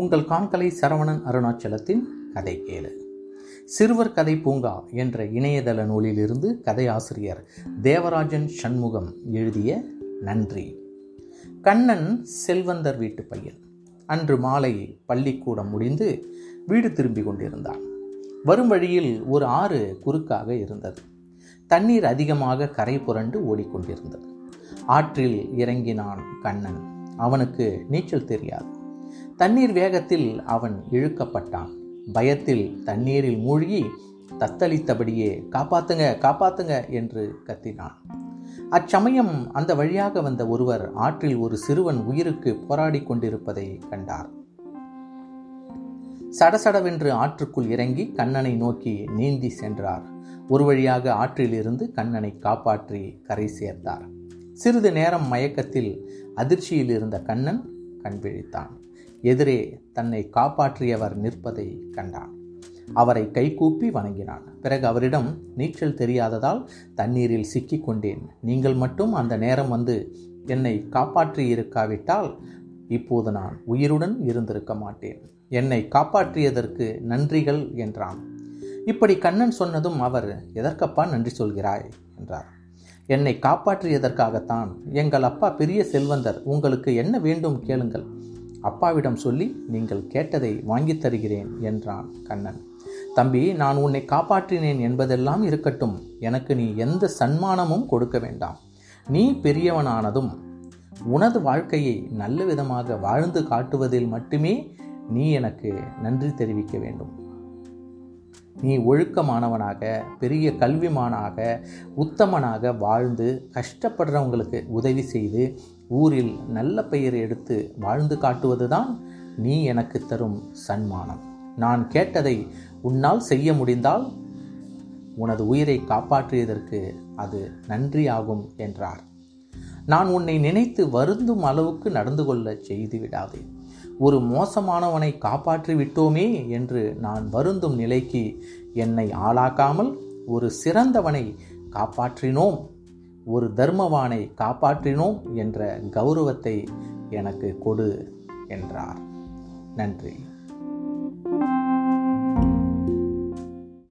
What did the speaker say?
உங்கள் காண்கலை சரவணன் அருணாச்சலத்தின் கதை கேளு. சிறுவர் கதை பூங்கா என்ற இணையதள நூலிலிருந்து கதையாசிரியர் தேவராஜன் சண்முகம் எழுதிய நன்றி. கண்ணன் செல்வந்தர் வீட்டு பையன் அன்று மாலை பள்ளிக்கூடம் முடிந்து வீடு திரும்பி கொண்டிருந்தான். வரும் வழியில் ஒரு ஆறு குறுக்காக இருந்தது. தண்ணீர் அதிகமாக கரை புரண்டு ஓடிக்கொண்டிருந்தது. ஆற்றில் இறங்கினான் கண்ணன். அவனுக்கு நீச்சல் தெரியாது. தண்ணீர் வேகத்தில் அவன் இழுக்கப்பட்டான். பயத்தில் தண்ணீரில் மூழ்கி தத்தளித்தபடியே காப்பாத்துங்க காப்பாத்துங்க என்று கத்தினான். அச்சமயம் அந்த வழியாக வந்த ஒருவர் ஆற்றில் ஒரு சிறுவன் உயிருக்கு போராடி கொண்டிருப்பதை கண்டார். சடசடவென்று ஆற்றுக்குள் இறங்கி கண்ணனை நோக்கி நீந்தி சென்றார். ஒரு வழியாக ஆற்றில் இருந்து கண்ணனை காப்பாற்றி கரை சேர்த்தார் சிறிது நேரம் மயக்கத்தில் அதிர்ச்சியில் இருந்த கண்ணன் கண்விழித்தான் எதிரே தன்னை காப்பாற்றியவர் நிற்பதை கண்டான். அவரை கைகூப்பி வணங்கினான். பிறகு அவரிடம் நீச்சல் தெரியாததால் தண்ணீரில் சிக்கிக் கொண்டேன். நீங்கள் மட்டும் அந்த நேரம் வந்து என்னை காப்பாற்றி இருக்காவிட்டால் இப்போது நான் உயிருடன் இருந்திருக்க மாட்டேன். என்னை காப்பாற்றியதற்கு நன்றிகள் என்றான். இப்படி கண்ணன் சொன்னதும் அவர் எதற்கப்பா நன்றி சொல்கிறாய்? என்றார். என்னை காப்பாற்றியதற்காகத்தான். எங்கள் அப்பா பெரிய செல்வந்தர். உங்களுக்கு என்ன வேண்டும் கேளுங்கள். அப்பாவிடம் சொல்லி நீங்கள் கேட்டதை வாங்கித் தருகிறேன் என்றான் கண்ணன். தம்பி நான் உன்னை காப்பாற்றினேன் என்பதெல்லாம் இருக்கட்டும். எனக்கு நீ எந்த சன்மானமும் கொடுக்க வேண்டாம். நீ பெரியவனானதும் உனது வாழ்க்கையை நல்ல விதமாக வாழ்ந்து காட்டுவதில் மட்டுமே நீ எனக்கு நன்றி தெரிவிக்க வேண்டும். நீ ஒழுக்கமானவனாக பெரிய கல்விமானாக உத்தமனாக வாழ்ந்து கஷ்டப்படுறவங்களுக்கு உதவி செய்து ஊரில் நல்ல பெயர் எடுத்து வாழ்ந்து காட்டுவதுதான் நீ எனக்கு தரும் சன்மானம். நான் கேட்டதை உன்னால் செய்ய முடிந்தால் உனது உயிரை காப்பாற்றியதற்கு அது நன்றியாகும் என்றார். நான் உன்னை நினைத்து வருந்தும் அளவுக்கு நடந்து கொள்ள செய்து விடாதே. ஒரு மோசமானவனை காப்பாற்றி விட்டோமே என்று நான் வருந்தும் நிலைக்கு என்னை ஆளாக்காமல் ஒரு சிறந்தவனை காப்பாற்றினோம் ஒரு தர்மவானை காப்பாற்றினோம் என்ற கௌரவத்தை எனக்கு கொடு என்றார். நன்றி.